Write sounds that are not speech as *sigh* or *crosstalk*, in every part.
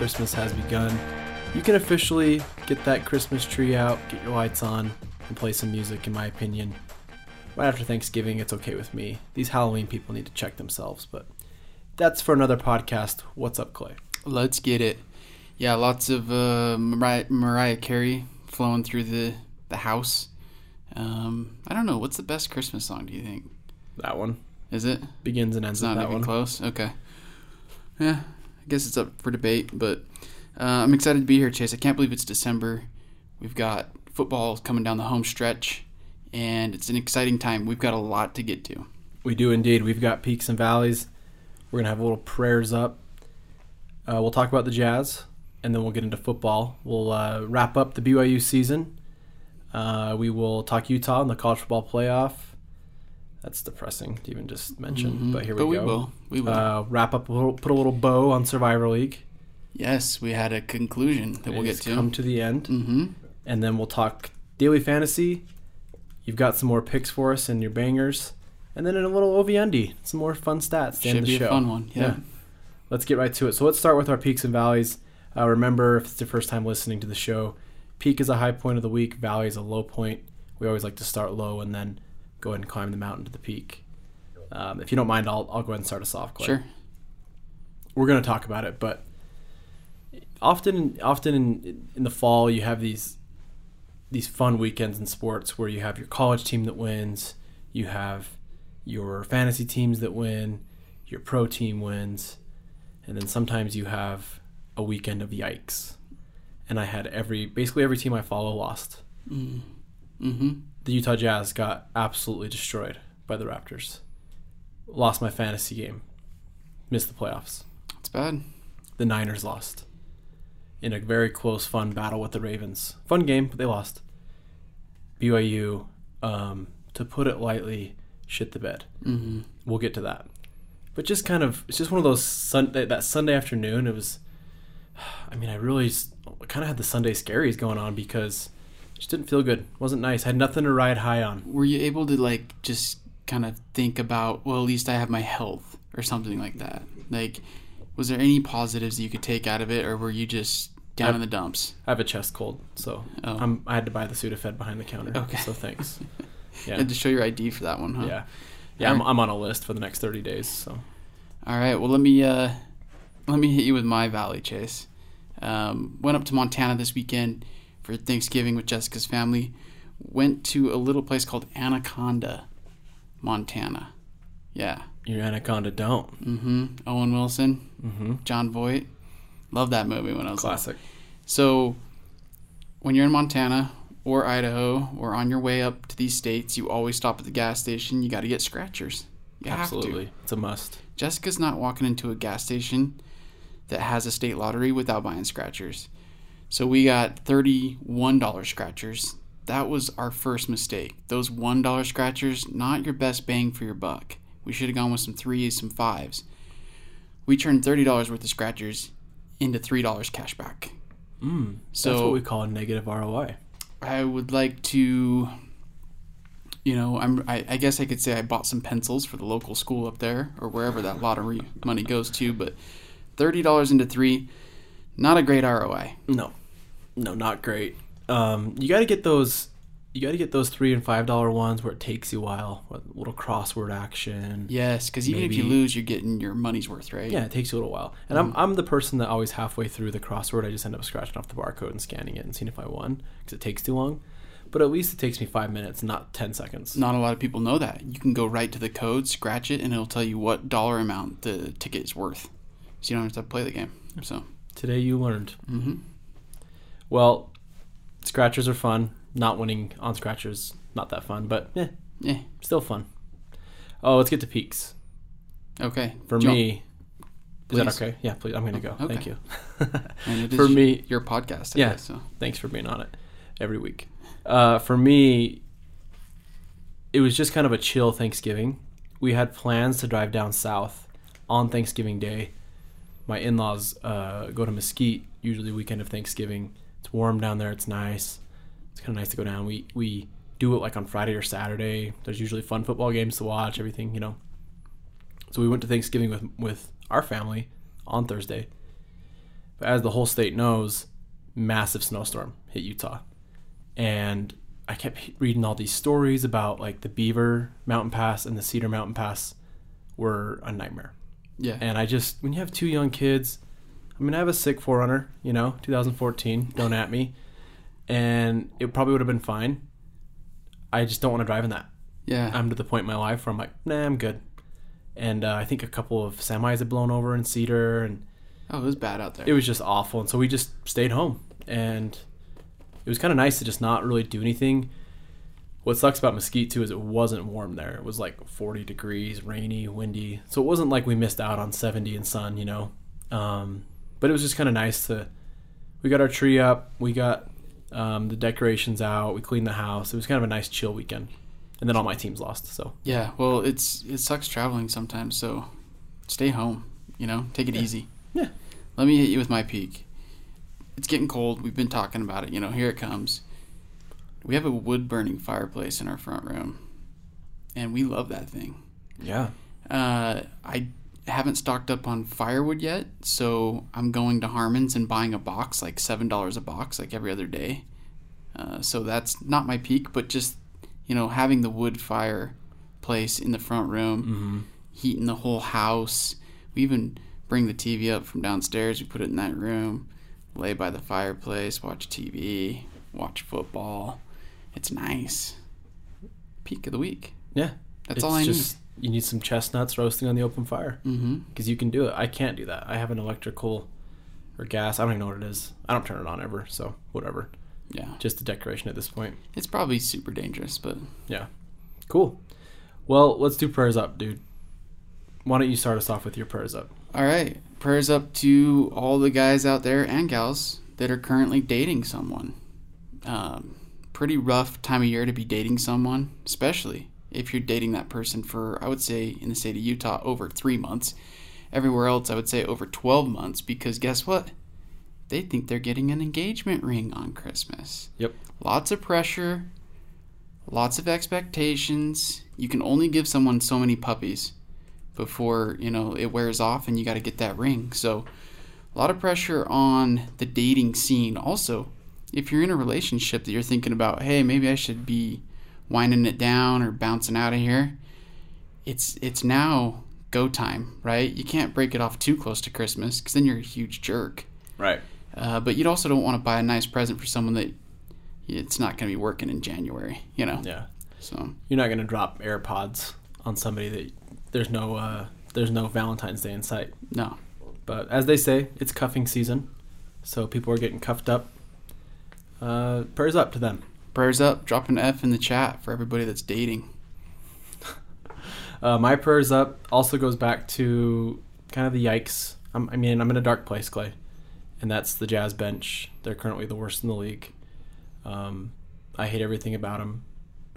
Christmas has begun. You can officially get that Christmas tree out, get your lights on, and play some music, in my opinion. Right after Thanksgiving, it's okay with me. These Halloween people need to check themselves, but that's for another podcast. What's up, Clay? Let's get it. Yeah, lots of uh, Mariah, Mariah Carey flowing through the, the house. Um, I don't know. What's the best Christmas song, do you think? That one Is it? begins and ends It's with not that even one. close. Okay. Yeah, I guess it's up for debate, but uh, I'm excited to be here, Chase. I can't believe it's December. We've got football coming down the home stretch, and it's an exciting time. We've got a lot to get to. We do indeed. We've got peaks and valleys. We're gonna have a little prayers up. Uh, we'll talk about the Jazz, and then we'll get into football. We'll uh, wrap up the BYU season. Uh, we will talk Utah in the college football playoff. That's depressing to even just mention, Mhm. but here we but go. we will. We will. Uh, wrap up. A little, put a little bow on Survivor League. yes, we had a conclusion that we'll get to. Come to the end, mm-hmm. and then we'll talk daily fantasy. You've got some more picks for us and your bangers, and then in a little OVND, some more fun stats. To end Should the be show. a fun one. Yeah. Yeah. let's get right to it. So let's start with our peaks and valleys. Uh, remember, if it's your first time listening to the show, peak is a high point of the week, valley is a low point. We always like to start low and then go ahead and climb the mountain to the peak. Um, if you don't mind, I'll, I'll go ahead and start us off. Clay. Sure. We're going to talk about it, but often, often in, in the fall, you have these these fun weekends in sports where you have your college team that wins, you have your fantasy teams that win, your pro team wins, and then sometimes you have a weekend of yikes. And I had every basically every team I follow lost. Mm. Mm-hmm. The Utah Jazz got absolutely destroyed by the Raptors. Lost my fantasy game. Missed the playoffs. It's bad. The Niners lost in a very close, fun battle with the Ravens. Fun game, but they lost. BYU, um, to put it lightly, shit the bed. Mm-hmm. We'll get to that. But just kind of, it's just one of those Sunday that Sunday afternoon. It was, *sighs* I mean, I really kind of had the Sunday scaries going on because just didn't feel good. wasn't nice. had nothing to ride high on. Were you able to like just kind of think about, well, at least I have my health or something like that? Like, was there any positives you could take out of it, or were you just down I've- in the dumps? I have a chest cold, so Oh. I'm, I had to buy the Sudafed behind the counter. Okay. So thanks. *laughs* Yeah. had to show your ID for that one, huh? Yeah. Yeah, I'm, I'm on a list for the next 30 days. So All right. Well, let me uh, let me hit you with my Valley Chase. Um, went up to Montana this weekend for Thanksgiving with Jessica's family. Went to a little place called Anaconda, Montana. Yeah. your anaconda don't. Mm-hmm. Owen Wilson, Mm-hmm. Jon Voight. Love that movie when I was little. Classic. So, when you're in Montana or Idaho or on your way up to these states, you always stop at the gas station. You got to get scratchers. You. Absolutely, it's a must. Jessica's not walking into a gas station that has a state lottery without buying scratchers. So we got $31 scratchers. That was our first mistake. Those $1 scratchers, not your best bang for your buck. We should have gone with some threes, some fives. We turned $30 worth of scratchers into $3 cash back. Mm, So- that's what we call a negative ROI. I would like to, you know, I'm. I, I guess I could say I bought some pencils for the local school up there or wherever that lottery money goes to. But thirty dollars into three, not a great ROI. No, no, not great. Um, you got to get those. You got to get those three and five dollar ones where it takes you a while. A little crossword action. Yes, because even if you lose, you're getting your money's worth, right? Yeah, it takes you a little while. And I'm, I'm the person that always halfway through the crossword, I just end up scratching off the barcode and scanning it and seeing if I won because it takes too long. But at least it takes me five minutes, not 10 seconds. Not a lot of people know that. You can go right to the code, scratch it, and it'll tell you what dollar amount the ticket is worth. So you don't have to play the game. So, Today you learned. hmm Well, scratchers are fun. Not winning on scratchers, not that fun, but yeah, yeah, still fun. Oh, let's get to peaks. okay. For Do me, is that okay? Yeah, please. I'm going to go. Okay. Thank you. *laughs* and it is For me, your podcast. I Yeah. guess, so. thanks for being on it every week. Uh, for me, it was just kind of a chill Thanksgiving. We had plans to drive down south on Thanksgiving Day. My in laws uh, go to Mesquite usually weekend of Thanksgiving. It's warm down there. It's nice. It's kind of nice to go down. We we do it like on Friday or Saturday. There's usually fun football games to watch. Everything you know. So we went to Thanksgiving with with our family on Thursday. But as the whole state knows, massive snowstorm hit Utah. And I kept reading all these stories about like the Beaver Mountain Pass and the Cedar Mountain Pass were a nightmare. Yeah. And I just, when you have two young kids, I mean, I have a sick Forerunner, you know, 2014, don't at me. And it probably would have been fine. I just don't want to drive in that. yeah. I'm to the point in my life where I'm like, nah, I'm good. And uh, I think a couple of semis had blown over in Cedar, and oh, it was bad out there. it was just awful. And so we just stayed home, and it was kind of nice to just not really do anything. What sucks about Mesquite too is it wasn't warm there. It was like 40 degrees, rainy, windy. So it wasn't like we missed out on 70 and sun, you know. Um, but it was just kind of nice to. We got our tree up. We got um, the decorations out. We cleaned the house. It was kind of a nice chill weekend. And then all my teams lost. So yeah. Well, it's it sucks traveling sometimes. So stay home. You know, take it easy. Yeah. Let me hit you with my peak. It's getting cold. We've been talking about it. You know, here it comes. We have a wood burning fireplace in our front room, and we love that thing. yeah, Uh, I haven't stocked up on firewood yet, so I'm going to Harmon's and buying a box, like seven dollars a box, like every other day. Uh, so that's not my peak, but just you know having the wood fireplace in the front room, mm-hmm. heating the whole house. We even bring the TV up from downstairs. We put it in that room, lay by the fireplace, watch TV, watch football. It's nice. Peak of the week. yeah. That's It's all I just, You need some chestnuts roasting on the open fire need. Mm-hmm. because you can do it. I can't do that. I have an electrical or gas. I don't even know what it is. I don't turn it on ever. So whatever. Yeah. Just a decoration at this point. It's probably super dangerous, but Yeah. Cool. Well, let's do prayers up, dude. Why don't you start us off with your prayers up? all right. Prayers up to all the guys out there and gals that are currently dating someone. Um, pretty rough time of year to be dating someone, especially if you're dating that person for, I would say, in the state of Utah, over three months. Everywhere else, I would say over 12 months, because guess what? They think they're getting an engagement ring on Christmas. Yep. Lots of pressure, lots of expectations. You can only give someone so many puppies before, you know, it wears off and you got to get that ring. So, a lot of pressure on the dating scene. Also, if you're in a relationship that you're thinking about, hey, maybe I should be winding it down or bouncing out of here, it's it's now go time, right? You can't break it off too close to Christmas because then you're a huge jerk. Right. Uh, but you also don't want to buy a nice present for someone that it's not going to be working in January, you know. Yeah. So You're not gonna drop AirPods on somebody that there's no uh, there's no Valentine's Day in sight. no, But as they say, it's cuffing season, so people are getting cuffed up. Uh, prayers up to them. Prayers up. Drop an F in the chat for everybody that's dating. Uh, my prayers up also goes back to kind of the yikes. I'm, I mean, I'm in a dark place, Clay, and that's the Jazz bench. They're currently the worst in the league. Um, I hate everything about them,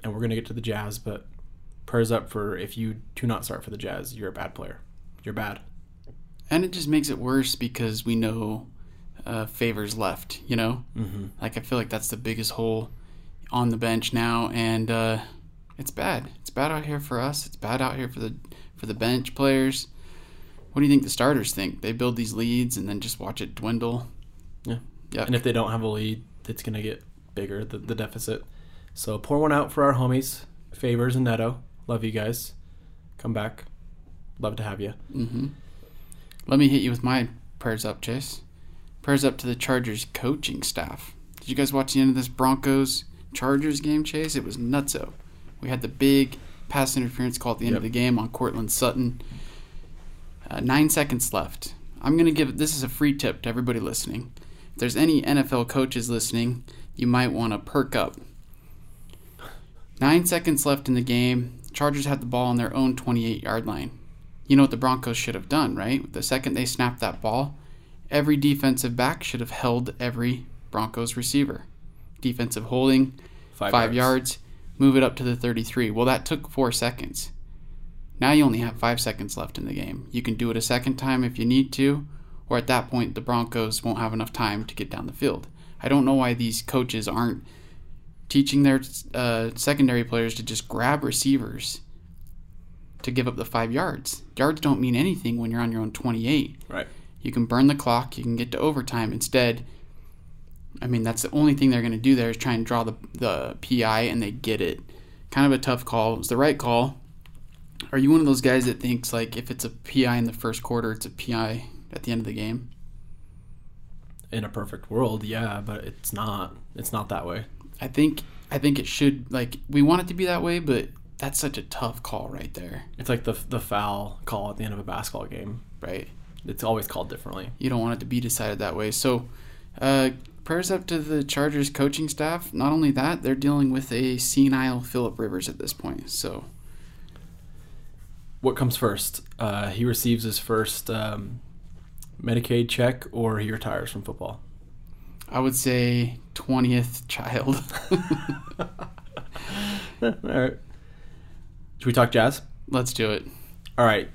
and we're gonna get to the Jazz, but prayers up for if you do not start for the Jazz, you're a bad player. You're bad. And it just makes it worse because we know uh, Favors left. You know, Mm-hmm. like I feel like that's the biggest hole on the bench now, and uh, it's bad. It's bad out here for us. It's bad out here for the for the bench players. What do you think the starters think? They build these leads and then just watch it dwindle. Yeah. yeah. And if they don't have a lead, it's gonna get bigger the, the deficit. So pour one out for our homies, Favors and Neto. Love you guys. Come back. Love to have you. hmm Let me hit you with my prayers up, Chase. Prayers up to the Chargers coaching staff. Did you guys watch the end of this Broncos Chargers game, Chase? It was nutso. We had the big pass interference call at the end of the game on Courtland Sutton. Uh, nine seconds left. I'm going to give this is a free tip to everybody listening. If there's any NFL coaches listening, you might want to perk up. Nine seconds left in the game. Chargers had the ball on their own 28 yard line. You know what the Broncos should have done, right? The second they snapped that ball, every defensive back should have held every Broncos receiver. Defensive holding, Five, five, yards. move it up to the 33. Well, that took four seconds. Now you only have five seconds left in the game. You can do it a second time if you need to, or at that point, the Broncos won't have enough time to get down the field. I don't know why these coaches aren't teaching their uh, secondary players to just grab receivers to give up the five yards. Yards don't mean anything when you're on your own 28. Right. You can burn the clock. You can get to overtime. Instead, I mean, that's the only thing they're going to do there is try and draw the, the PI, and they get it. Kind of a tough call. It was the right call. Are you one of those guys that thinks, like, if it's a PI in the first quarter, it's a PI at the end of the game? In a perfect world, yeah, but it's not. It's not that way. I think I think it should like we want it to be that way, but that's such a tough call right there, It's like the the foul call at the end of a basketball game. right? It's always called differently. You don't want it to be decided that way. So, uh, prayers up to the Chargers coaching staff. Not only that, they're dealing with a senile Philip Rivers at this point. So, What comes first? Uh, he receives his first um, Medicaid check, or he retires from football. I would say twentieth child. *laughs* All right. Should we talk Jazz? Let's do it. All right.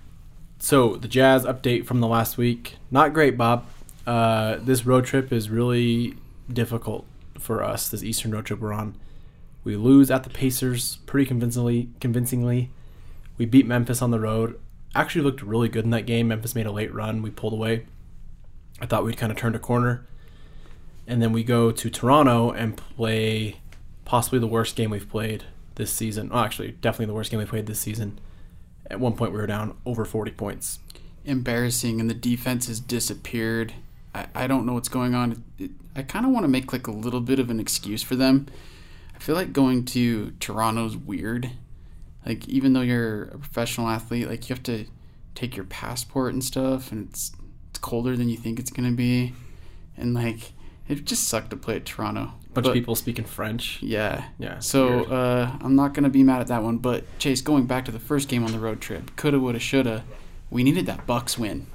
So the Jazz update from the last week. Not great, Bob. Uh, this road trip is really difficult for us. This Eastern road trip we're on. We lose at the Pacers pretty convincingly. Convincingly, we beat Memphis on the road. Actually, looked really good in that game. Memphis made a late run. We pulled away. I thought we'd kind of turned a corner, and then we go to Toronto and play possibly the worst game we've played this season. Oh, actually, definitely the worst game we played this season. At one point, we were down over 40 points. Embarrassing, and the defense has disappeared. I, I don't know what's going on. It, I kind of want to make like a little bit of an excuse for them. I feel like going to Toronto's weird. Like even though you're a professional athlete, like you have to take your passport and stuff, and it's it's colder than you think it's gonna be, and like it just sucked to play at Toronto. bunch But- of people speaking French. Yeah. Yeah. So uh, I'm not gonna be mad at that one. But Chase, going back to the first game on the road trip, coulda, woulda, shoulda. We needed that Bucks win.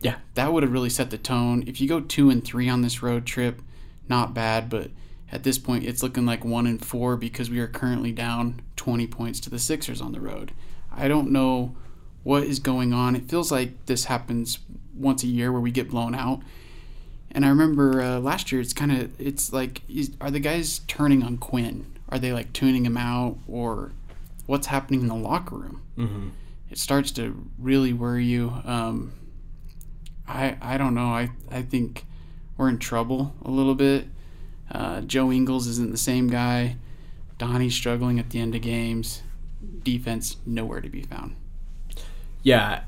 Yeah, That would have really set the tone. If you go two and three on this road trip, not bad. But at this point, it's looking like one and four because we are currently down 20 points to the Sixers on the road. I don't know what is going on. It feels like this happens once a year where we get blown out. And I remember uh, last year, it's kind of it's like, is, are the guys turning on Quinn? Are they like tuning him out, or what's happening in the locker room? hmm It starts to really worry you. Um, I I don't know. I I think we're in trouble a little bit. Uh, Joe Ingles isn't the same guy. Donnie's struggling at the end of games. Defense nowhere to be found. yeah.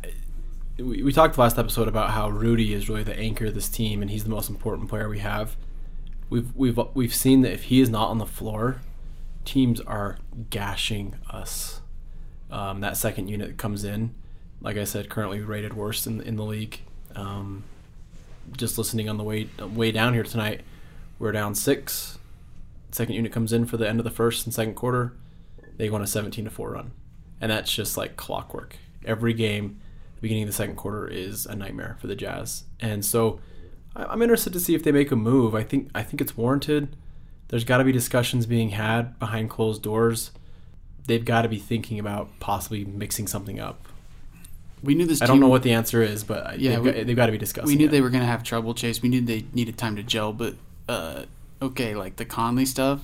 We, we talked last episode about how Rudy is really the anchor of this team, and he's the most important player we have. We've we've we've seen that if he is not on the floor, teams are gashing us. Um, that second unit comes in, like I said, currently rated worst in in the league. Um, just listening on the way way down here tonight, we're down six. Second unit comes in for the end of the first and second quarter. They go on a seventeen to four run, and that's just like clockwork. Every game, the beginning of the second quarter is a nightmare for the Jazz, and so I'm interested to see if they make a move. I think I think it's warranted. There's got to be discussions being had behind closed doors. They've got to be thinking about possibly mixing something up. We knew this. I don't know what the answer is, but Yeah, they've, we- got, they've got to be discussing. we knew it. they were going to have trouble. Chase. We knew they needed time to gel. But uh, okay, like the Conley stuff,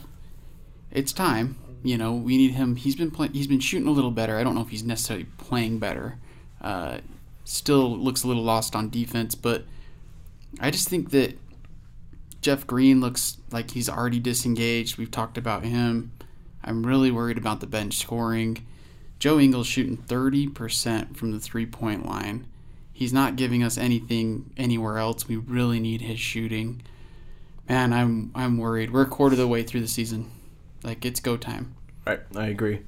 it's time. You know, we need him. He's been playing. He's been shooting a little better. I don't know if he's necessarily playing better. Uh, still looks a little lost on defense, but I just think that Jeff Green looks like he's already disengaged. We've talked about him. I'm really worried about the bench scoring. Joe Ingles shooting 30% from the three point line. He's not giving us anything anywhere else. We really need his shooting. Man, I'm I'm worried. We're a quarter of the way through the season. Like it's go time. Right, I agree.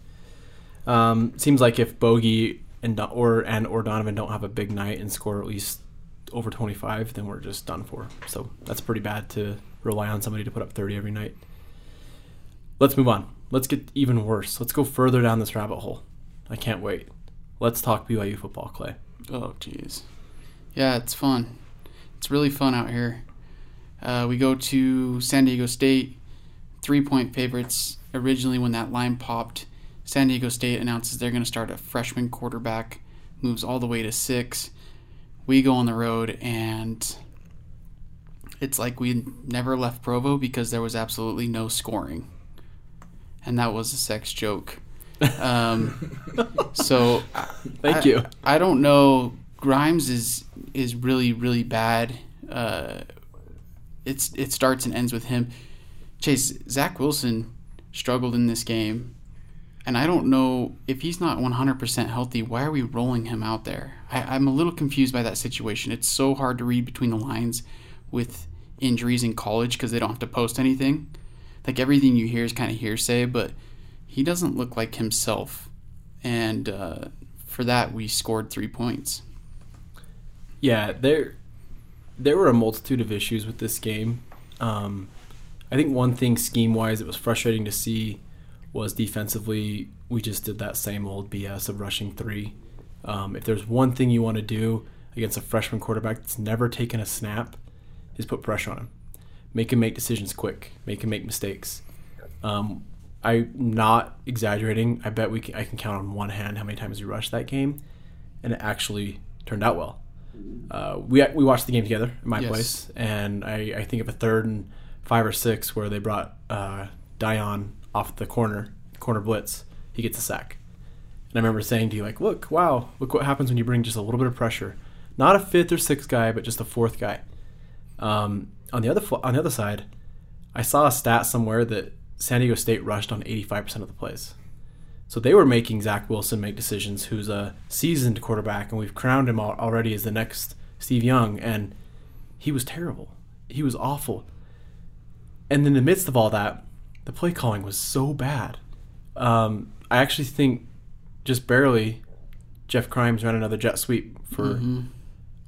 Um, seems like if Bogey and or and or Donovan don't have a big night and score at least over 25, then we're just done for. So that's pretty bad to rely on somebody to put up 30 every night. Let's move on. Let's get even worse. Let's go further down this rabbit hole. I can't wait. Let's talk BYU football, Clay. Oh jeez. Yeah, it's fun. It's really fun out here. Uh, we go to San Diego State, three point favorites. Originally, when that line popped, San Diego State announces they're going to start a freshman quarterback, moves all the way to six. We go on the road, and it's like we never left Provo because there was absolutely no scoring. And that was a sex joke. Um, *laughs* so Thank I- you. I don't know. Grimes is is really really bad. Uh, it's it starts and ends with him. Chase Zach Wilson struggled in this game, and I don't know if he's not 100% healthy. Why are we rolling him out there? I, I'm a little confused by that situation. It's so hard to read between the lines with injuries in college because they don't have to post anything. Like everything you hear is kind of hearsay, but he doesn't look like himself, and uh, for that we scored three points. Yeah, there there were a multitude of issues with this game. Um, I think one thing scheme wise it was frustrating to see was defensively we just did that same old BS of rushing three. Um, if there's one thing you want to do against a freshman quarterback that's never taken a snap, is put pressure on him, make him make decisions quick, make him make mistakes. Um, I'm not exaggerating. I bet we can, I can count on one hand how many times he rushed that game, and it actually turned out well. Uh, we we watched the game together in my Yes. place, and I, I think of a third and five or six where they brought uh, Dion off the corner corner blitz. He gets a sack, and I remember saying to you like, "Look, wow, look what happens when you bring just a little bit of pressure. Not a fifth or sixth guy, but just a fourth guy." Um, on the other on the other side, I saw a stat somewhere that San Diego State rushed on 85% of the plays. So they were making Zach Wilson make decisions, who's a seasoned quarterback, and we've crowned him already as the next Steve Young, and he was terrible. He was awful. And in the midst of all that, the play calling was so bad. Um, I actually think just barely Jeff Grimes ran another jet sweep for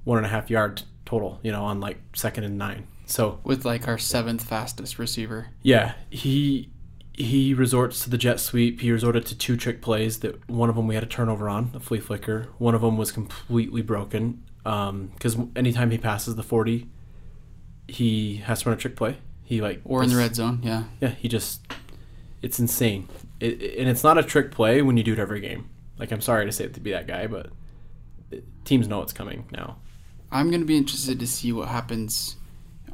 one and a half yard total, you know, on like second and nine. So with like our seventh fastest receiver. yeah, he he resorts to the jet sweep. He resorted to two trick plays. That one of them we had a turnover on, a flea flicker. One of them was completely broken um because anytime he passes the forty, he has to run a trick play. He like Or in the red zone, yeah. Yeah, he just it's insane. It, and it's not a trick play when you do it every game. Like I'm sorry to say it to be that guy, but teams know it's coming now. I'm going to be interested to see what happens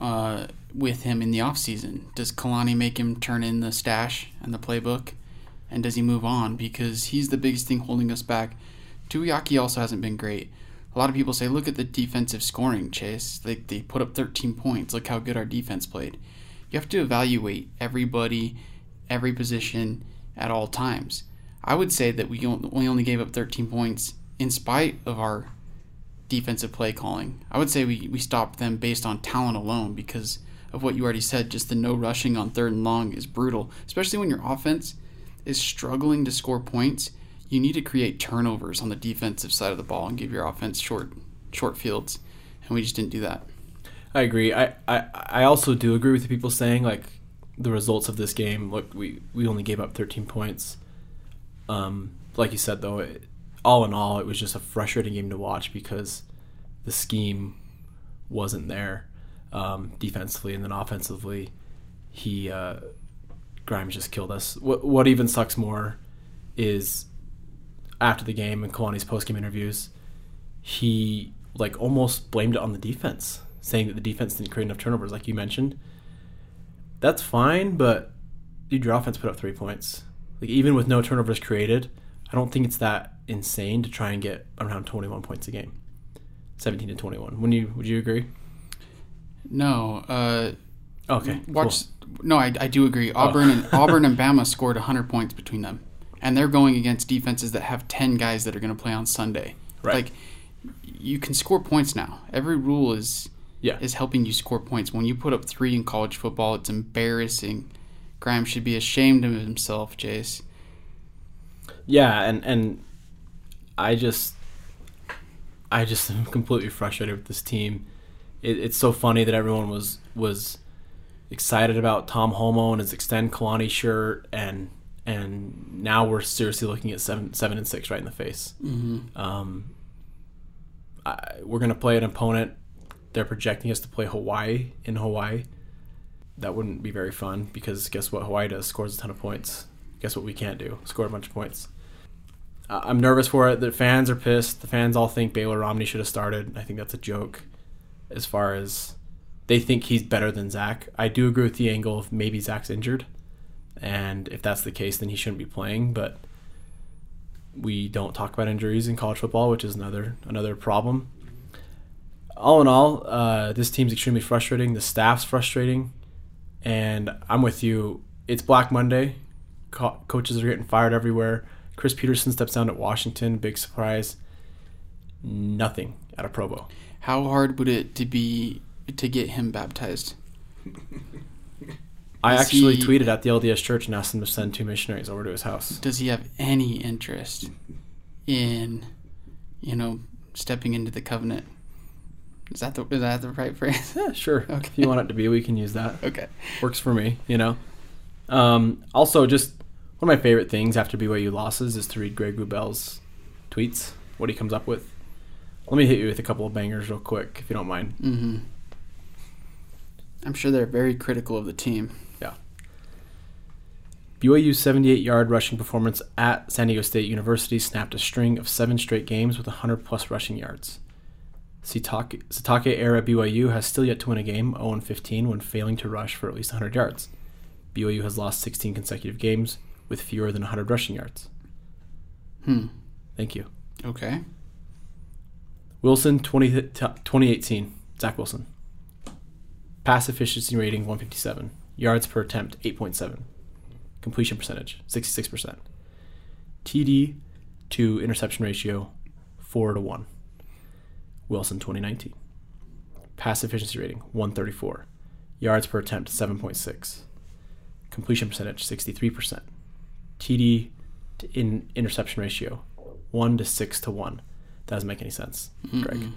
uh, with him in the offseason. Does Kalani make him turn in the stash and the playbook? And does he move on? Because he's the biggest thing holding us back. Tuiaki also hasn't been great. A lot of people say, look at the defensive scoring, Chase. They, they put up 13 points. Look how good our defense played. You have to evaluate everybody, every position at all times. I would say that we only gave up 13 points in spite of our defensive play calling. I would say we, we stopped them based on talent alone because of what you already said. Just the no rushing on third and long is brutal, especially when your offense is struggling to score points. You need to create turnovers on the defensive side of the ball and give your offense short short fields, and we just didn't do that. I agree. I, I, I also do agree with the people saying like the results of this game. Look, we, we only gave up 13 points. Um, like you said though, it, all in all, it was just a frustrating game to watch because the scheme wasn't there um, defensively, and then offensively, he uh, Grimes just killed us. What what even sucks more is after the game and Kalani's post game interviews, he like almost blamed it on the defense, saying that the defense didn't create enough turnovers, like you mentioned. That's fine, but dude, your offense put up three points. Like even with no turnovers created, I don't think it's that insane to try and get around 21 points a game, 17 to 21. When you would you agree? No, uh, Okay, watch. No, I, I do agree. Auburn and *laughs* Auburn and Bama scored 100 points between them, and they're going against defenses that have 10 guys that are going to play on Sunday. Right. Like you can score points now. Every rule is Yeah. is helping you score points. When you put up three in college football, it's embarrassing. Grimes should be ashamed of himself, Jace. Yeah, and and I just I just am completely frustrated with this team. It, it's so funny that everyone was was excited about Tom Holmoe and his extend Kalani shirt, and and now we're seriously looking at seven seven and six right in the face. Mm-hmm. Um, I, we're gonna play an opponent. They're projecting us to play Hawaii in Hawaii. That wouldn't be very fun because guess what Hawaii does? Scores a ton of points. Guess what we can't do? Score a bunch of points. I- I'm nervous for it. The fans are pissed. The fans all think Baylor Romney should have started. I think that's a joke. As far as they think he's better than Zach, I do agree with the angle of maybe Zach's injured, and if that's the case, then he shouldn't be playing. But we don't talk about injuries in college football, which is another another problem. All in all, uh, this team's extremely frustrating. The staff's frustrating, and I'm with you. It's Black Monday. Co- coaches are getting fired everywhere. Chris Petersen steps down at Washington. Big surprise. Nothing out of Provo. How hard would it to be to get him baptized? I Is actually he- tweeted at the LDS Church and asked them to send two missionaries over to his house. Does he have any interest in, you know, stepping into the covenant? Is that the is that the right phrase? *laughs* Yeah, sure. Okay. If you want it to be, we can use that. okay. Works for me, you know. Um, also, just one of my favorite things after BYU losses is to read Greg Wrubell's tweets, what he comes up with. Let me hit you with a couple of bangers real quick, if you don't mind. Mm-hmm. I'm sure they're very critical of the team. Yeah. BYU's 78 yard rushing performance at San Diego State University snapped a string of seven straight games with 100 plus rushing yards. Sitake era BYU has still yet to win a game 0 15 when failing to rush for at least 100 yards. BYU has lost 16 consecutive games with fewer than 100 rushing yards. Hmm. Thank you. Okay. Wilson 20, 2018. Zach Wilson. Pass efficiency rating 157. Yards per attempt 8.7. Completion percentage 66%. TD to interception ratio 4 to 1. Wilson 2019. Pass efficiency rating 134. Yards per attempt 7.6. Completion percentage 63%. TD to in interception ratio 1 to 6 to 1. That doesn't make any sense, Greg. Mm-mm.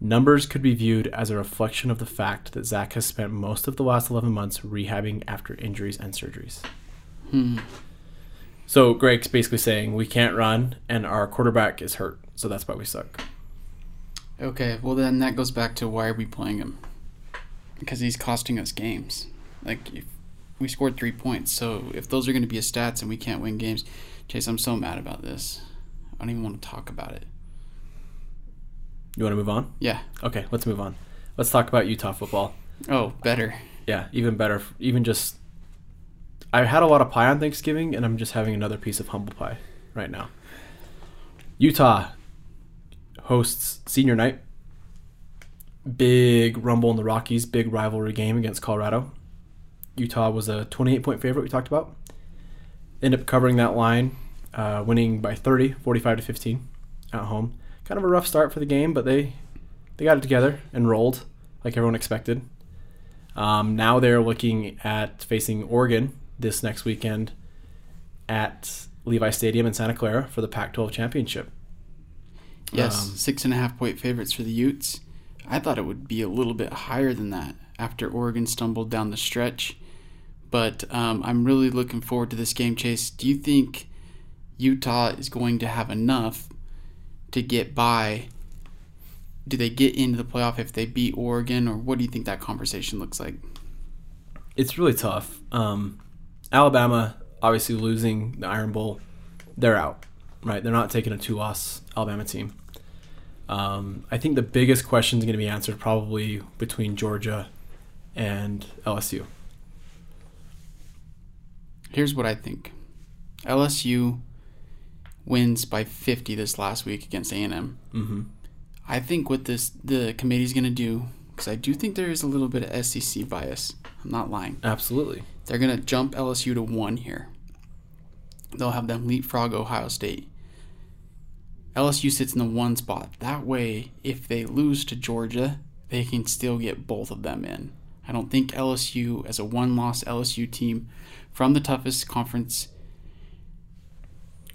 Numbers could be viewed as a reflection of the fact that Zach has spent most of the last 11 months rehabbing after injuries and surgeries. Hmm. So Greg's basically saying we can't run and our quarterback is hurt, so that's why we suck. Okay. Well, then that goes back to why are we playing him? Because he's costing us games. Like if we scored three points, so if those are going to be his stats and we can't win games, Chase, I'm so mad about this. I don't even want to talk about it. You want to move on? Yeah. Okay, let's move on. Let's talk about Utah football. Oh, better. Yeah, even better. Even just, I had a lot of pie on Thanksgiving, and I'm just having another piece of humble pie right now. Utah hosts senior night. Big rumble in the Rockies. Big rivalry game against Colorado. Utah was a 28 point favorite. We talked about. End up covering that line, uh, winning by 30, 45 to 15 at home. Kind of a rough start for the game, but they they got it together and rolled like everyone expected. Um, now they're looking at facing Oregon this next weekend at Levi Stadium in Santa Clara for the Pac-12 championship. Yes, Um, six and a half point favorites for the Utes. I thought it would be a little bit higher than that after Oregon stumbled down the stretch. But um, I'm really looking forward to this game, Chase. Do you think Utah is going to have enough to get by? Do they get into the playoff if they beat Oregon, or what do you think that conversation looks like? It's really tough. Um, Alabama obviously losing the Iron Bowl, they're out. Right, they're not taking a two-loss Alabama team. Um, I think the biggest question is going to be answered probably between Georgia and LSU. Here's what I think: LSU wins by 50 this last week against A&M. Mm-hmm. I think what this the committee's going to do, because I do think there is a little bit of SEC bias. I'm not lying. Absolutely. They're going to jump LSU to one here. They'll have them leapfrog Ohio State. LSU sits in the one spot. That way, if they lose to Georgia, they can still get both of them in. I don't think LSU, as a one loss LSU team from the toughest conference,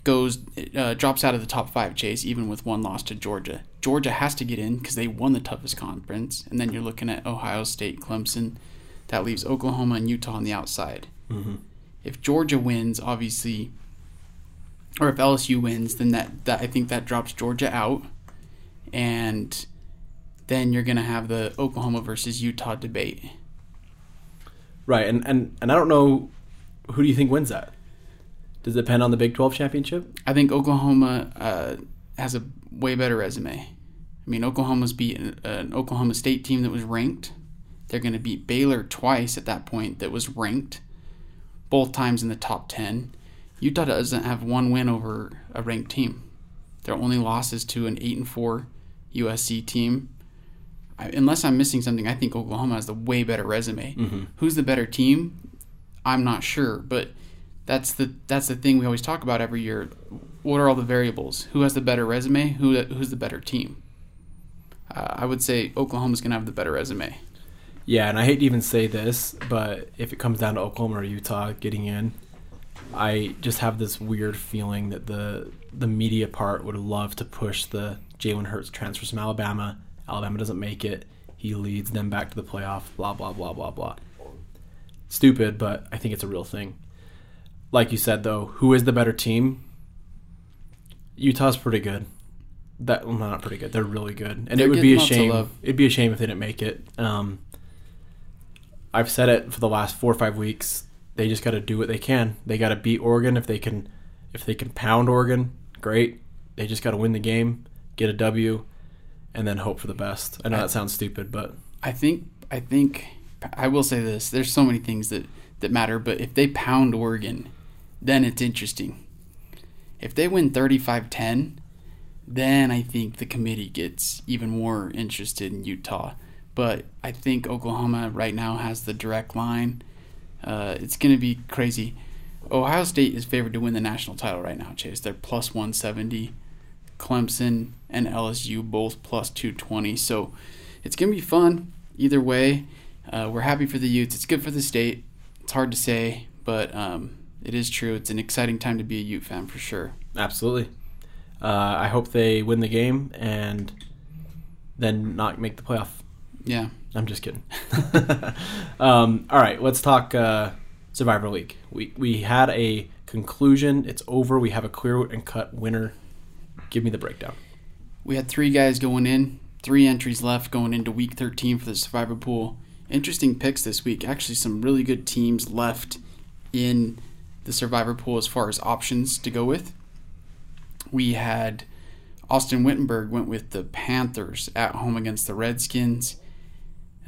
goes uh, drops out of the top five chase even with one loss to Georgia. Georgia has to get in because they won the toughest conference, and then you're looking at Ohio State, Clemson. That leaves Oklahoma and Utah on the outside. Mm-hmm. If Georgia wins, obviously, or if LSU wins, then that, that I think that drops Georgia out, and then you're gonna have the Oklahoma versus Utah debate. Right, and, and and I don't know who do you think wins that? Does it depend on the Big Twelve championship? I think Oklahoma uh, has a way better resume. I mean, Oklahoma's beat an, an Oklahoma State team that was ranked. They're going to beat Baylor twice at that point that was ranked, both times in the top 10. Utah doesn't have one win over a ranked team. Their only loss is to an eight and four USC team. I, unless I'm missing something, I think Oklahoma has the way better resume. Mm-hmm. Who's the better team? I'm not sure, but that's the that's the thing we always talk about every year. What are all the variables? Who has the better resume? Who who's the better team? Uh, I would say Oklahoma's gonna have the better resume. Yeah, and I hate to even say this, but if it comes down to Oklahoma or Utah getting in, I just have this weird feeling that the the media part would love to push the Jalen Hurts transfers from Alabama. Alabama doesn't make it. He leads them back to the playoff. Blah blah blah blah blah. Stupid, but I think it's a real thing. Like you said, though, who is the better team? Utah's pretty good. That well, not pretty good. They're really good, and They're it would be a getting lots of shame. It'd be a shame if they didn't make it. Um, I've said it for the last four or five weeks. They just got to do what they can. They got to beat Oregon if they can. If they can pound Oregon, great. They just got to win the game, get a W, and then hope for the best. I know that sounds stupid, but I think I think I will say this. There's so many things that that matter, but if they pound Oregon, then it's interesting. If they win 35-10, then I think the committee gets even more interested in Utah. But I think Oklahoma right now has the direct line. Uh, it's going to be crazy. Ohio State is favored to win the national title right now, Chase. They're plus 170. Clemson and LSU both plus 220. So it's going to be fun either way. Uh, we're happy for the Utes. It's good for the state. It's hard to say, but um, it is true. It's an exciting time to be a Ute fan for sure. absolutely. Uh, I hope they win the game and then not make the playoff. Yeah. I'm just kidding. *laughs* um, all right, let's talk uh, Survivor League. We we had a conclusion. It's over. We have a clear and cut winner. Give me the breakdown. We had three guys going in, three entries left going into week 13 for the Survivor Pool. Interesting picks this week. Actually, some really good teams left in the Survivor Pool as far as options to go with. We had Austin Wittenberg went with the Panthers at home against the Redskins.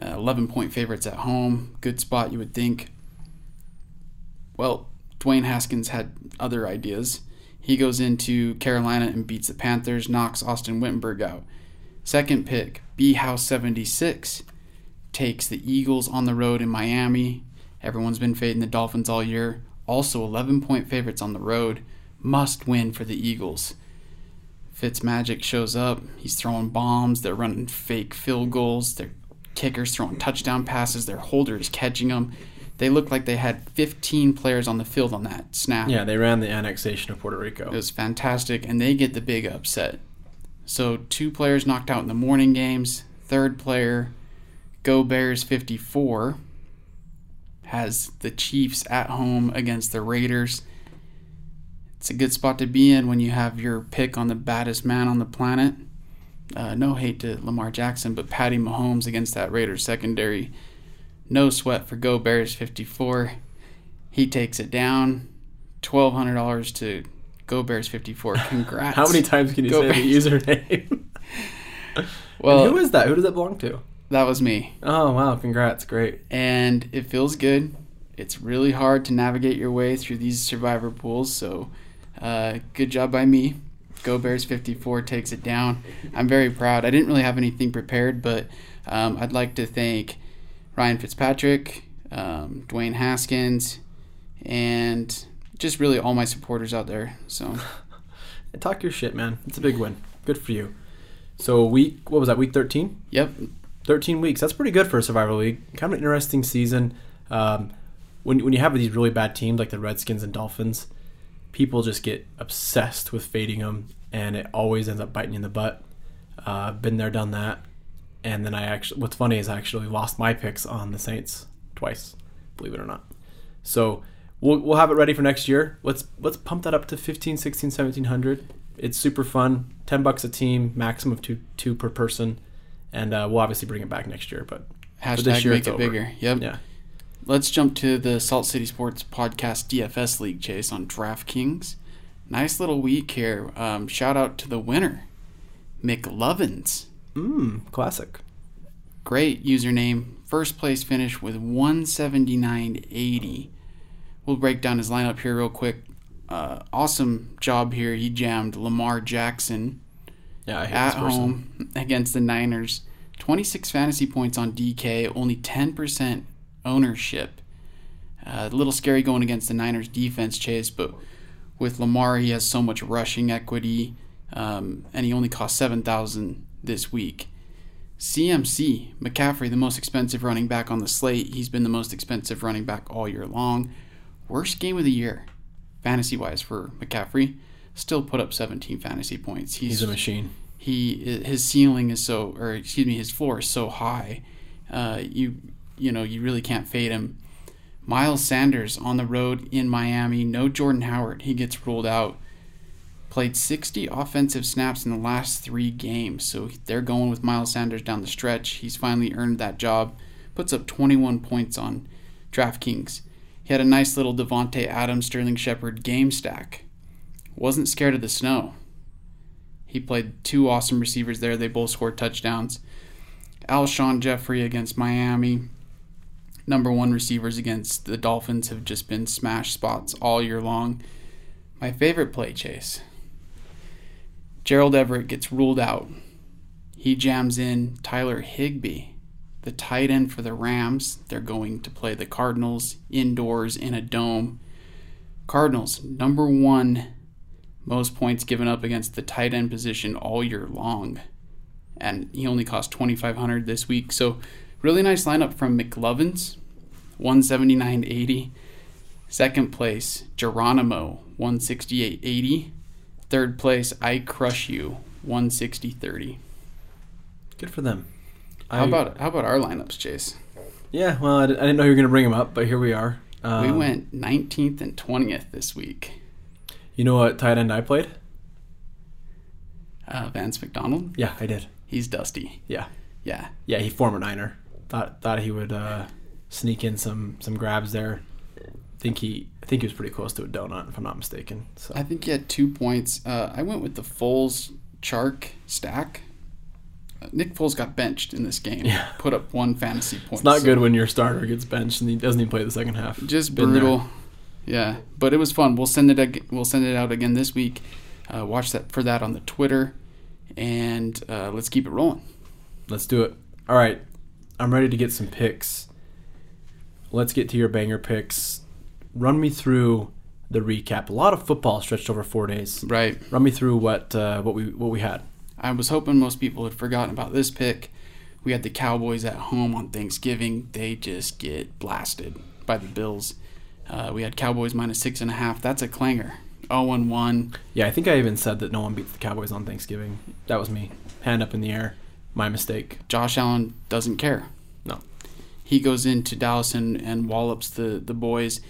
Uh, 11 point favorites at home. Good spot, you would think. Well, Dwayne Haskins had other ideas. He goes into Carolina and beats the Panthers, knocks Austin Wittenberg out. Second pick, B House 76, takes the Eagles on the road in Miami. Everyone's been fading the Dolphins all year. Also, 11 point favorites on the road. Must win for the Eagles. Fitzmagic shows up. He's throwing bombs. They're running fake field goals. Their kickers throwing touchdown passes. Their holders catching them. They look like they had 15 players on the field on that snap. Yeah, they ran the annexation of Puerto Rico. It was fantastic, and they get the big upset. So two players knocked out in the morning games. Third player, Go Bears 54, has the Chiefs at home against the Raiders. It's a good spot to be in when you have your pick on the baddest man on the planet. Uh, no hate to Lamar Jackson, but Patty Mahomes against that Raiders secondary. No sweat for Go Bears 54. He takes it down. $1,200 to Go Bears 54. *laughs* Congrats. How many times can you Go say the username? *laughs* Well, And who is that? Who does that belong to? that was me. Oh wow! Congrats, great. and it feels good. It's really hard to navigate your way through these survivor pools, so uh, good job by me. Go Bears 54 takes it down. I'm very proud. I didn't really have anything prepared, but um, I'd like to thank Ryan Fitzpatrick, um, Dwayne Haskins, and just really all my supporters out there. So *laughs* Talk your shit, man. It's a big win. Good for you. So week, what was that? Week thirteen. yep, 13 weeks. That's pretty good for a survival league. Kind of an interesting season. Um, when when you have these really bad teams like the Redskins and Dolphins, people just get obsessed with fading them, and it always ends up biting you in the butt. Uh, been there, done that. And then I actually, what's funny is I actually lost my picks on the Saints twice, believe it or not. So we'll, we'll have it ready for next year. Let's let's pump that up to 15, 16, 1700. It's super fun. 10 bucks a team, maximum of two two per person. And uh, we'll obviously bring it back next year, but hashtag this year make it over. bigger. Yep. yeah. Let's jump to the Salt City Sports Podcast DFS League chase on DraftKings. Nice little week here. Um, shout out to the winner, McLovins. Mmm, classic. Great username. First place finish with 179.80. We'll break down his lineup here real quick. uh, awesome job here. He jammed Lamar Jackson Yeah, at home *laughs* against the Niners. 26 fantasy points on DK, only 10% ownership. Uh, a little scary going against the Niners defense, Chase, but with Lamar, he has so much rushing equity, um, and he only cost 7000 this week. CMC, McCaffrey, the most expensive running back on the slate. He's been the most expensive running back all year long. Worst game of the year, fantasy wise, for McCaffrey. Still put up 17 fantasy points. He's a machine. he his ceiling is so or excuse me his floor is so high uh, you you know you really can't fade him miles sanders on the road in miami no jordan howard he gets ruled out played 60 offensive snaps in the last three games so they're going with miles sanders down the stretch he's finally earned that job puts up 21 points on draftkings he had a nice little davante adams sterling shepard game stack wasn't scared of the snow he played two awesome receivers there. They both scored touchdowns. Alshon Jeffery against Miami. Number one receivers against the Dolphins have just been smash spots all year long. My favorite play chase. Gerald Everett gets ruled out. He jams in Tyler Higbee, the tight end for the Rams. They're going to play the Cardinals indoors in a dome. Cardinals, number one most points given up against the tight end position all year long. And he only cost 2500 this week. So, really nice lineup from McLovins, 179.80. Second place, Geronimo, 168.80. Third place, I Crush You, 160.30. Good for them. How I- about how about our lineups, Chase? Yeah, well, I didn't know you were going to bring them up, but here we are. Um, we went 19th and 20th this week. You know what tight end I played? Uh, Vance McDonald, Yeah, I did. he's dusty. Yeah, Yeah, yeah. He former Niner. Thought thought he would uh, sneak in some some grabs there. Think he I think he was pretty close to a donut if I'm not mistaken. So I think he had two points. Uh, I went with the Foles Chark stack. Uh, Nick Foles got benched in this game. Yeah. Put up one fantasy point. it's not So, good when your starter gets benched and he doesn't even play the second half. Just Been there. brutal. Yeah, but it was fun. We'll send it. ag- We'll send it out again this week. Uh, watch that for that on the Twitter, and uh, let's keep it rolling. Let's do it. All right. I'm ready to get some picks. Let's get to your banger picks. Run me through the recap. A lot of football stretched over four days. Right. Run me through what uh, what we what we had. I was hoping most people had forgotten about this pick. We had the Cowboys at home on Thanksgiving. They just get blasted by the Bills. Uh, we had Cowboys minus six and a half. That's a clanger. 0 and 1. Yeah, I think I even said that no one beats the Cowboys on Thanksgiving. That was me. Hand up in the air. My mistake. Josh Allen doesn't care. No. He goes into Dallas and, and wallops the, the boys.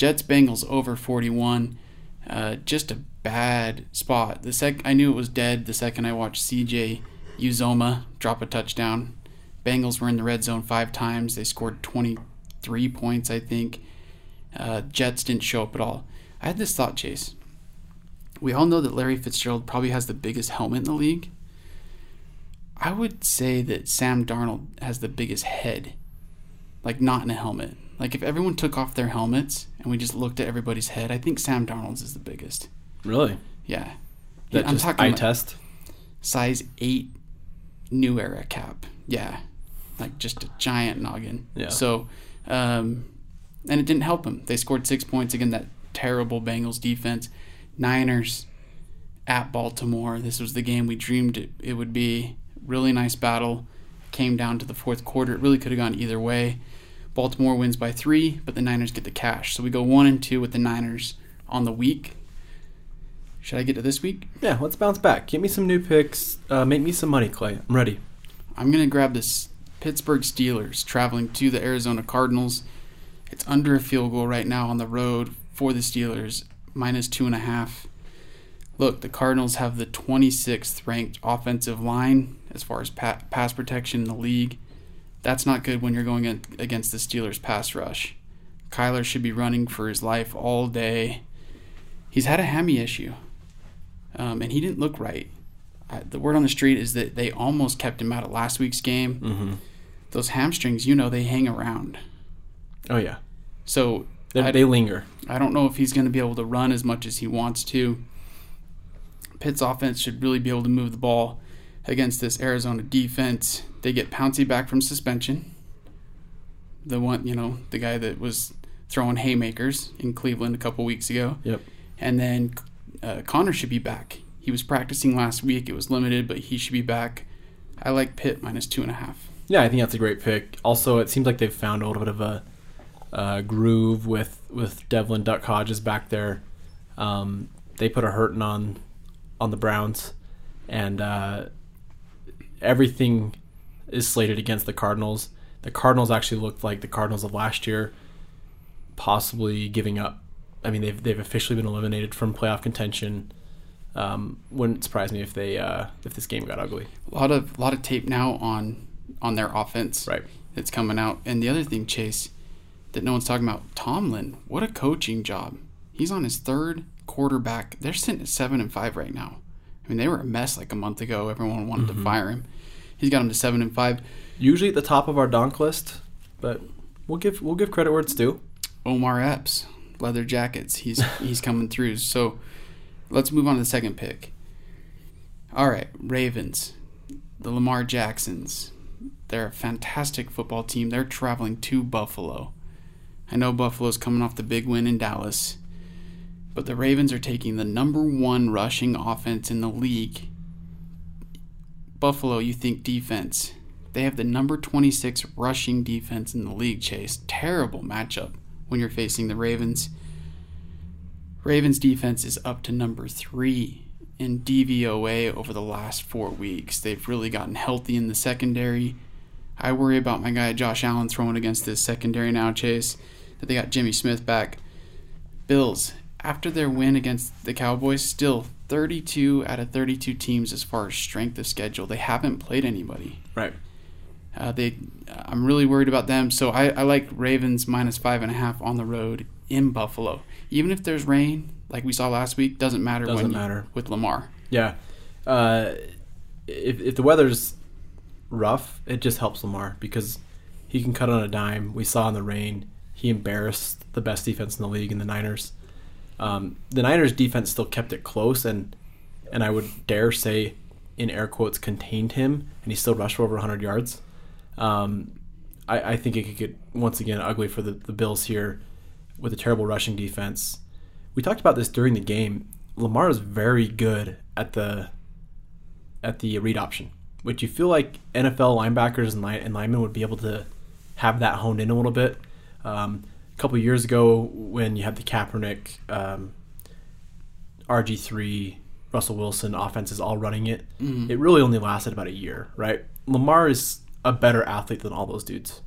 Jets Bengals over 41. Uh, just a bad spot. The sec I knew it was dead the second I watched CJ Uzomah drop a touchdown. Bengals were in the red zone five times. They scored 23 points, I think. Uh, Jets didn't show up at all. I had this thought, Chase. We all know that Larry Fitzgerald probably has the biggest helmet in the league. I would say that Sam Darnold has the biggest head. Like, not in a helmet. Like, if everyone took off their helmets and we just looked at everybody's head, I think Sam Darnold's is the biggest. Really? Yeah. That I'm just talking eye test. size 8 new era cap. Yeah. Like, just a giant noggin. Yeah. So, um, and it didn't help him. They scored six points again. that terrible Bengals defense. Niners at Baltimore. This was the game we dreamed it, it would be. Really nice battle. Came down to the fourth quarter. It really could have gone either way. Baltimore wins by three, but the Niners get the cash. So we go one and two with the Niners on the week. Should I get to this week? Yeah, let's bounce back. Give me some new picks. Uh, make me some money, Clay. I'm ready. I'm going to grab this Pittsburgh Steelers traveling to the Arizona Cardinals. It's under a field goal right now on the road for the Steelers, minus two and a half. Look, the Cardinals have the 26th ranked offensive line as far as pa- pass protection in the league. That's not good when you're going against the Steelers' pass rush. Kyler should be running for his life all day. He's had a hammy issue, um, and he didn't look right. Uh, the word on the street is that they almost kept him out of last week's game. Mm-hmm. Those hamstrings, you know, they hang around. Oh yeah, So they, they linger. I don't know if he's going to be able to run as much as he wants to. Pitt's offense should really be able to move the ball against this Arizona defense. They get Pouncey back from suspension. The one, you know, the guy that was throwing haymakers in Cleveland a couple weeks ago. Yep. And then uh, Connor should be back. He was practicing last week. It was limited, but he should be back. I like Pitt minus two and a half. Yeah, I think that's a great pick. Also, it seems like they've found a little bit of a uh, groove with with Devlin Duck Hodges back there. Um, they put a hurting on on the Browns, and uh, everything is slated against the Cardinals. The Cardinals actually looked like the Cardinals of last year, possibly giving up. I mean, they've they've officially been eliminated from playoff contention. Um, wouldn't surprise me if they uh, if this game got ugly. A lot of lot of tape now on on their offense. Right. That's coming out. And the other thing, Chase, that no one's talking about, Tomlin. What a coaching job. He's on his third quarterback. They're sitting at seven and five right now. I mean, they were a mess like a month ago. Everyone wanted Mm-hmm. to fire him. He's got them to seven and five. Usually at the top of our donk list, but we'll give we'll give credit where it's due. Omar Epps, leather jackets. He's *laughs* he's coming through. So let's move on to the second pick. All right, Ravens, the Lamar Jacksons. They're a fantastic football team. They're traveling to Buffalo. I know Buffalo's coming off the big win in Dallas, but the Ravens are taking the number one rushing offense in the league. Buffalo, you think defense. They have the number 26 rushing defense in the league, Chase. Terrible matchup when you're facing the Ravens. Ravens defense is up to number three in DVOA over the last four weeks. They've really gotten healthy in the secondary. I worry about my guy Josh Allen throwing against this secondary now, Chase, that they got Jimmy Smith back. Bills, after their win against the Cowboys, still 32 out of 32 teams as far as strength of schedule. They haven't played anybody. Right. Uh, they, I'm really worried about them. So I, I like Ravens minus five and a half on the road in Buffalo. Even if there's rain, like we saw last week, doesn't matter. Doesn't when you- matter. with Lamar. Yeah. Uh, if if the weather's rough, it just helps Lamar because he can cut on a dime. We saw in the rain, he embarrassed the best defense in the league in the Niners. Um, the Niners defense still kept it close and and I would dare say in air quotes contained him and he still rushed for over 100 yards. Um, I, I think it could get once again ugly for the, the Bills here with a terrible rushing defense. We talked about this during the game. Lamar is very good at the at the read option, which you feel like NFL linebackers and, and linemen would be able to have that honed in a little bit. Um, couple of years ago, when you had the Kaepernick, um, RG three, Russell Wilson offenses all running it, it really only lasted about a year, right? Lamar is a better athlete than all those dudes,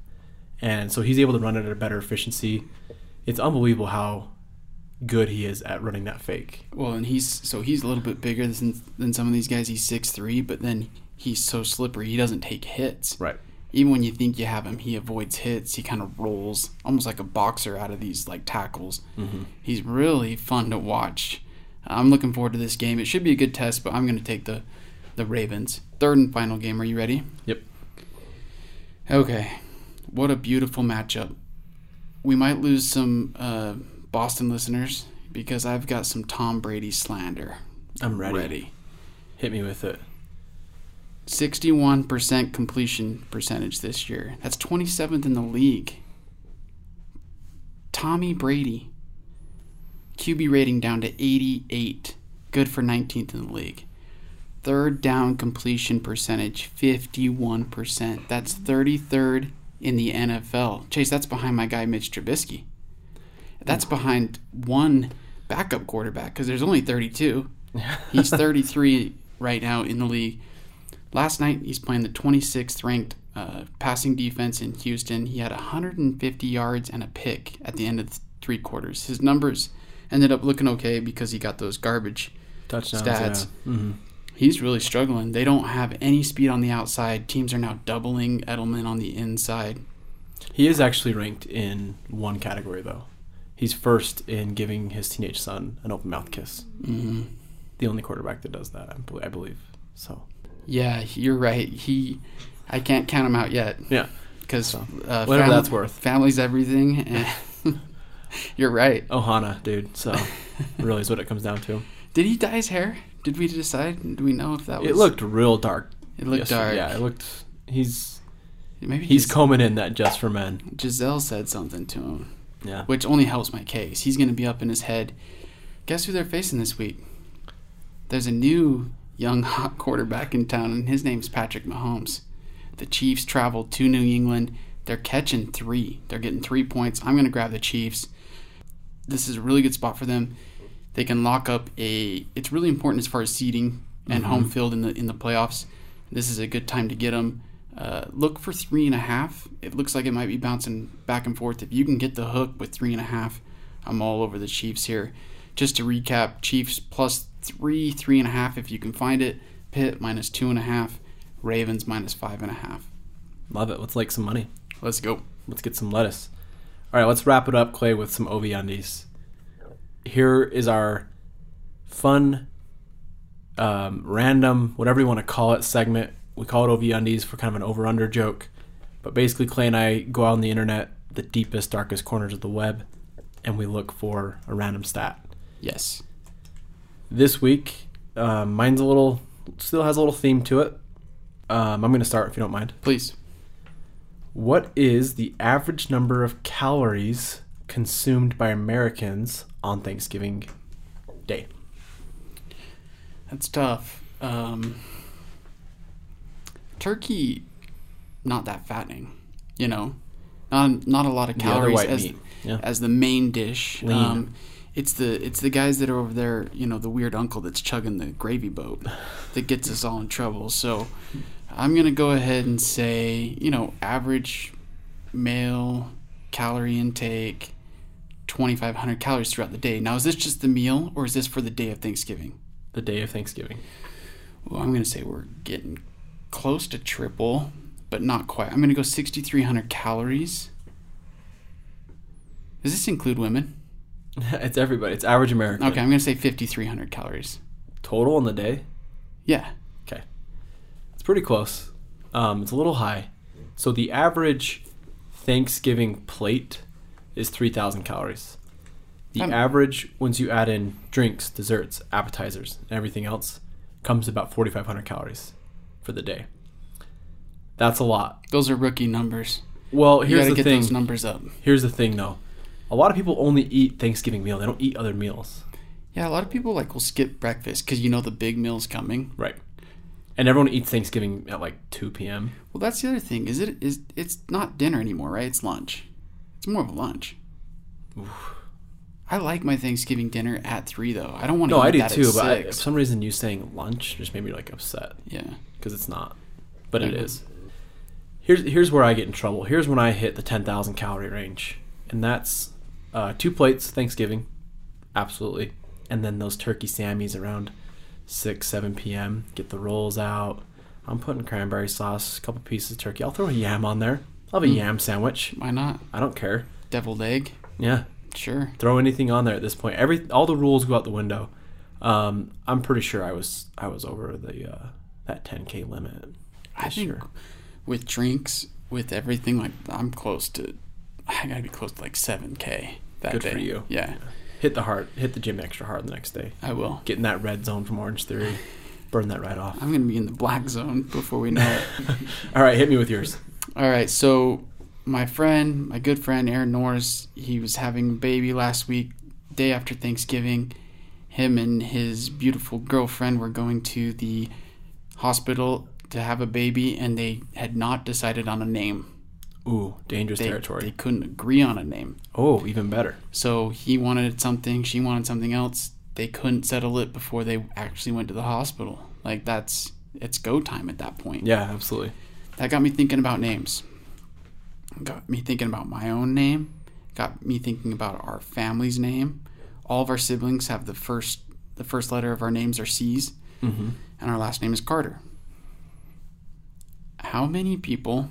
and so he's able to run it at a better efficiency. It's unbelievable how good he is at running that fake. Well, and he's so he's a little bit bigger than than some of these guys. He's six three, but then he's so slippery. He doesn't take hits. Right. Even when you think you have him, he avoids hits. He kind of rolls, almost like a boxer out of these like tackles. He's really fun to watch. I'm looking forward to this game. It should be a good test, but I'm going to take the the Ravens. Third and final game. Are you ready? Yep. Okay. What a beautiful matchup. We might lose some uh, Boston listeners because I've got some Tom Brady slander. I'm ready. Ready. Hit me with it. 61% completion percentage this year. That's 27th in the league. Tommy Brady. QB rating down to 88. Good for 19th in the league. Third down completion percentage 51%. That's 33rd in the NFL. Chase, that's behind my guy Mitch Trubisky. That's behind one backup quarterback because there's only 32. *laughs* He's 33 right now in the league. Last night, he's playing the 26th ranked uh, passing defense in Houston. He had 150 yards and a pick at the end of the three quarters. His numbers ended up looking okay because he got those garbage Touchdowns. stats. Yeah. hmm He's really struggling. They don't have any speed on the outside. Teams are now doubling Edelman on the inside. He is actually ranked in one category though. He's first in giving his teenage son an open mouth kiss. hmm The only quarterback that does that, I I believe. So Yeah, you're right. He, I can't count him out yet yeah, because uh, whatever fam- that's worth. Family's everything. And *laughs* You're right. Ohana, dude. So *laughs* really is what it comes down to. Did he dye his hair? Did we decide? Do we know if that was? It looked real dark. It looked yesterday. dark. Yeah, it looked. He's Maybe he's Gis- combing in that just for men. Gisele said something to him, Yeah. which only helps my case. He's going to be up in his head. Guess who they're facing this week? There's a new young hot quarterback in town, and his name's Patrick Mahomes. The Chiefs travel to New England. They're catching three. They're getting three points. I'm going to grab the Chiefs. This is a really good spot for them. They can lock up a. It's really important as far as seeding and home field in the in the playoffs. This is a good time to get them. Uh, look for three and a half. It looks like it might be bouncing back and forth. If you can get the hook with three and a half, I'm all over the Chiefs here. Just to recap, Chiefs plus three, three and a half if you can find it. Pitt minus two and a half. Ravens minus five and a half. Love it. Let's like some money. Let's go. Let's get some lettuce. All right, let's wrap it up, Clay, with some OV undies. Here is our fun, um, random, whatever you want to call it, segment. We call it OV undies for kind of an over under joke. But basically, Clay and I go out on the internet, the deepest, darkest corners of the web, and we look for a random stat. Yes. This week, um, mine's a little, still has a little theme to it. Um, I'm going to start if you don't mind. Please. What is the average number of calories consumed by Americans on Thanksgiving Day? That's tough. Um, turkey, not that fattening. You know, not not a lot of calories as. Yeah. as the main dish. Um, it's the it's the guys that are over there. You know, the weird uncle that's chugging the gravy boat that gets us all in trouble. So, I'm gonna go ahead and say, you know, average male calorie intake. 2500 calories throughout the day. Now, is this just the meal or is this for the day of Thanksgiving? The day of Thanksgiving. Well, I'm going to say we're getting close to triple, but not quite. I'm going to go 6,300 calories. Does this include women? *laughs* it's everybody. It's average American. Okay, I'm going to say 5,300 calories. Total in the day? Yeah. Okay. It's pretty close. Um, it's a little high. So the average Thanksgiving plate is 3,000 calories. The Um, average, once you add in drinks, desserts, appetizers, and everything else, comes about 4,500 calories for the day. That's a lot. Those are rookie numbers. Well, You got to the get thing. those numbers up. Here's the thing, though. A lot of people only eat Thanksgiving meal. They don't eat other meals. Yeah, a lot of people like will skip breakfast because you know the big meal's coming. Right. And everyone eats Thanksgiving at like 2 p.m. Well, that's the other thing. Is it is it's not dinner anymore, right? It's lunch. It's more of a lunch. I like my Thanksgiving dinner at three though. I don't want to. No, eat I do too, but I, for some reason you saying lunch just made me like upset yeah. because it's not. But it is. Here's here's where I get in trouble. Here's when I hit the 10,000 calorie range. And that's uh, two plates Thanksgiving. Absolutely. And then those turkey sammies around 6, 7 p.m. Get the rolls out. I'm putting cranberry sauce, a couple pieces of turkey. I'll throw a yam on there. I'll have a Mm. yam sandwich. Why not? I don't care. Deviled egg. Yeah. Sure. throw anything on there at this point. Every all the rules go out the window. Um, I'm pretty sure I was I was over the uh, that 10k limit. I think year. with drinks, with everything, like I'm close to. I gotta be close to like seven k that Good day. for you. Yeah, hit the hard, hit the gym extra hard the next day. I will. Get in that red zone from Orange Theory, *laughs* burn that right off. I'm gonna be in the black zone before we know it. *laughs* All right, hit me with yours. All right, so my friend, my good friend Aaron Norris, he was having a baby last week, day after Thanksgiving. Him and his beautiful girlfriend were going to the hospital to have a baby, and they had not decided on a name. Ooh, dangerous They, territory. they couldn't agree on a name. oh, even better. So he wanted something, she wanted something else. They couldn't settle it before they actually went to the hospital. Like that's it's go time at that point. Yeah, absolutely. That got me thinking about names. Got me thinking about my own name. Got me thinking about our family's name. All of our siblings have the first the first letter of our names are C's, Mm-hmm. and our last name is Carter. How many people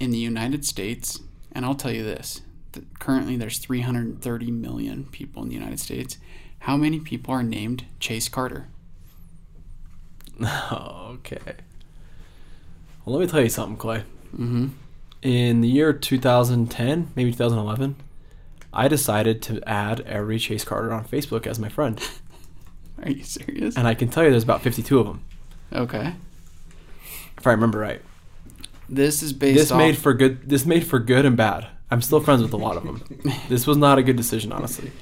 in the United States, and I'll tell you this, that currently there's 330 million people in the United States. How many people are named Chase Carter? *laughs* okay. Well, let me tell you something, Clay. Mm-hmm. In the year 2010, maybe 2011, I decided to add every Chase Carter on Facebook as my friend, *laughs* Are you serious? and I can tell you there's about 52 of them, Okay. if I remember right. This is based This off. made for good. This made for good and bad. I'm still friends with a lot of them. *laughs* this was not a good decision, honestly.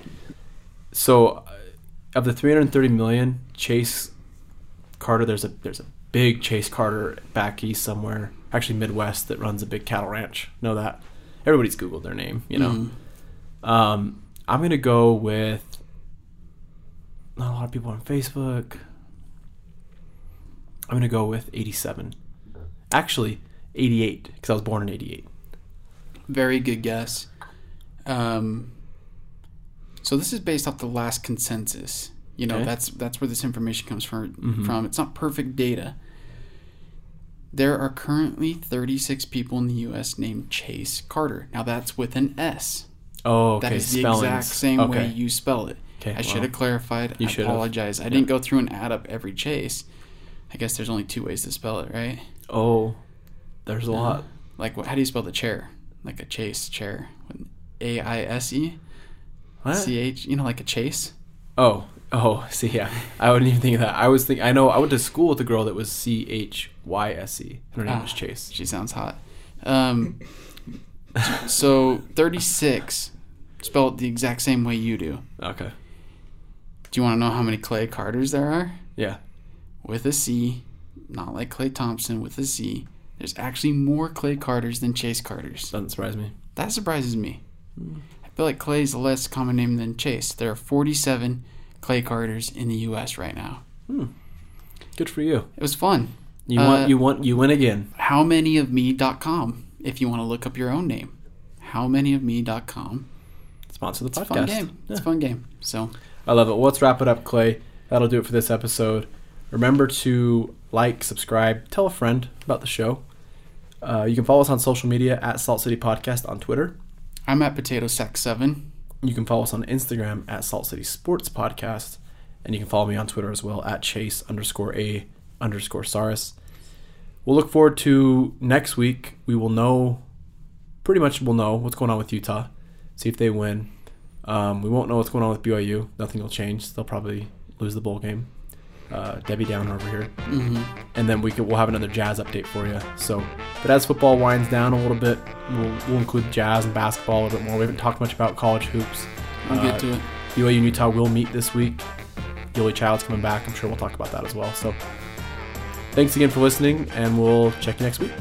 So, uh, of the 330 million, Chase Carter, there's a there's a big Chase Carter back east somewhere, actually Midwest, that runs a big cattle ranch. Know that? Everybody's googled their name, you know. Mhm. Um, I'm gonna go with not a lot of people on Facebook. I'm gonna go with 87. Actually, 88 because I was born in 88. Very good guess. Um, so this is based off the last consensus. You know, Okay. that's that's where this information comes from. Mhm. From it's not perfect data. There are currently 36 people in the U.S. named Chase Carter. Now that's with an S. Oh, okay. That is the spellings. exact same okay. way you spell it. Okay, I should have clarified. you I should apologize. I didn't go through and add up every Chase. I guess there's only two ways to spell it, right? Oh, there's a lot. Like, what, how do you spell the chair? Like a chase chair. A I S E What? C H. You know, like a chase. Oh, oh. *laughs* See, yeah. I wouldn't even think of that. I was thinking, I know. I went to school with a girl that was C H Y S E. Her name Ah. was Chase. She sounds hot. Um, *laughs* so 36, spelled the exact same way you do. Okay. Do you want to know how many Clay Carters there are? Yeah. With a C, not like Klay Thompson with a C. There's actually more Clay Carters than Chase Carters. Doesn't surprise me. That surprises me. I feel like Clay's a less common name than Chase. There are 47 Clay Carters in the U.S. right now. Good for you. It was fun. You Uh, want. You want. You win again. How Howmanyofme.com if you want to look up your own name. Howmanyofme.com. Sponsor the podcast. It's a fun game. It's a fun game. So, I love it. Well, let's wrap it up, Clay. That'll do it for this episode. Remember to like, subscribe, tell a friend about the show. Uh, you can follow us on social media at Salt City Podcast on Twitter. I'm at Potato Sack 7. You can follow us on Instagram at Salt City Sports Podcast. And you can follow me on Twitter as well at Chase underscore A underscore Saris. We'll look forward to next week. We will know, pretty much we'll know what's going on with Utah. See if they win. Um, we won't know what's going on with BYU. Nothing will change. They'll probably lose the bowl game. Uh, Debbie Down over here. Mm-hmm. And then we could, we'll have another jazz update for you. So, but as football winds down a little bit, we'll, we'll include jazz and basketball a little bit more. We haven't talked much about college hoops. We'll Uh, get to it. BYU and Utah will meet this week. Yoeli Childs coming back. I'm sure we'll talk about that as well. So, thanks again for listening, and we'll check you next week.